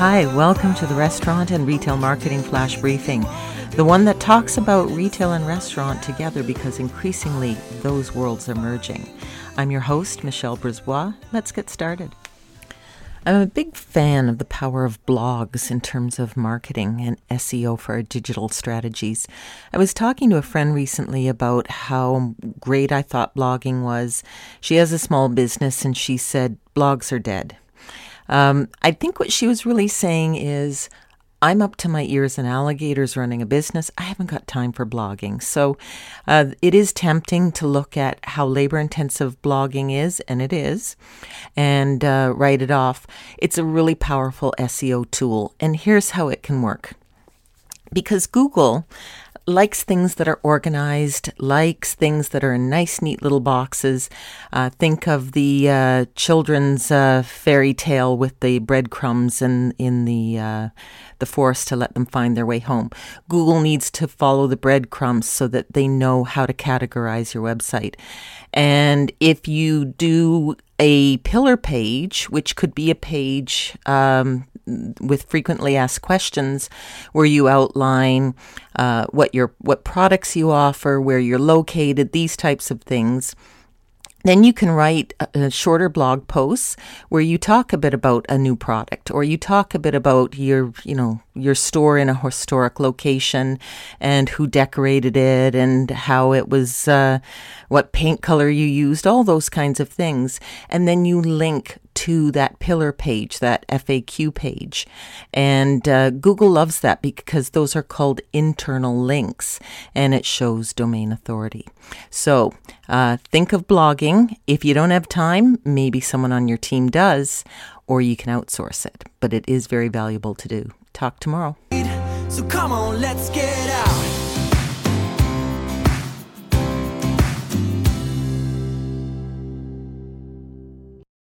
Hi, welcome to the Restaurant and Retail Marketing Flash Briefing, the one that talks about retail and restaurant together because increasingly those worlds are merging. I'm your host, Michelle Brisbois. Let's get started. I'm a big fan of the power of blogs in terms of marketing and SEO for our digital strategies. I was talking to a friend recently about how great I thought blogging was. She has a small business and she said blogs are dead. Um, I think what she was really saying is, I'm up to my ears in alligators running a business. I haven't got time for blogging. So uh, it is tempting to look at how labor intensive blogging is, and it is, and uh, write it off. It's a really powerful SEO tool. And here's how it can work. Because Google likes things that are organized, likes things that are in nice, neat little boxes. Uh, think of the uh, children's uh, fairy tale with the breadcrumbs in in the uh, the forest to let them find their way home. Google needs to follow the breadcrumbs so that they know how to categorize your website. And if you do a pillar page, which could be a page um, with frequently asked questions, where you outline uh, what your what products you offer, where you're located, these types of things. Then you can write a, a, shorter blog posts where you talk a bit about a new product or you talk a bit about your, you know, your store in a historic location and who decorated it and how it was, uh, what paint color you used, all those kinds of things. And then you link to that pillar page, that FAQ page. And uh, Google loves that because those are called internal links and it shows domain authority. So uh, think of blogging. If you don't have time, maybe someone on your team does, or you can outsource it. But it is very valuable to do. Talk tomorrow. So come on, let's get out.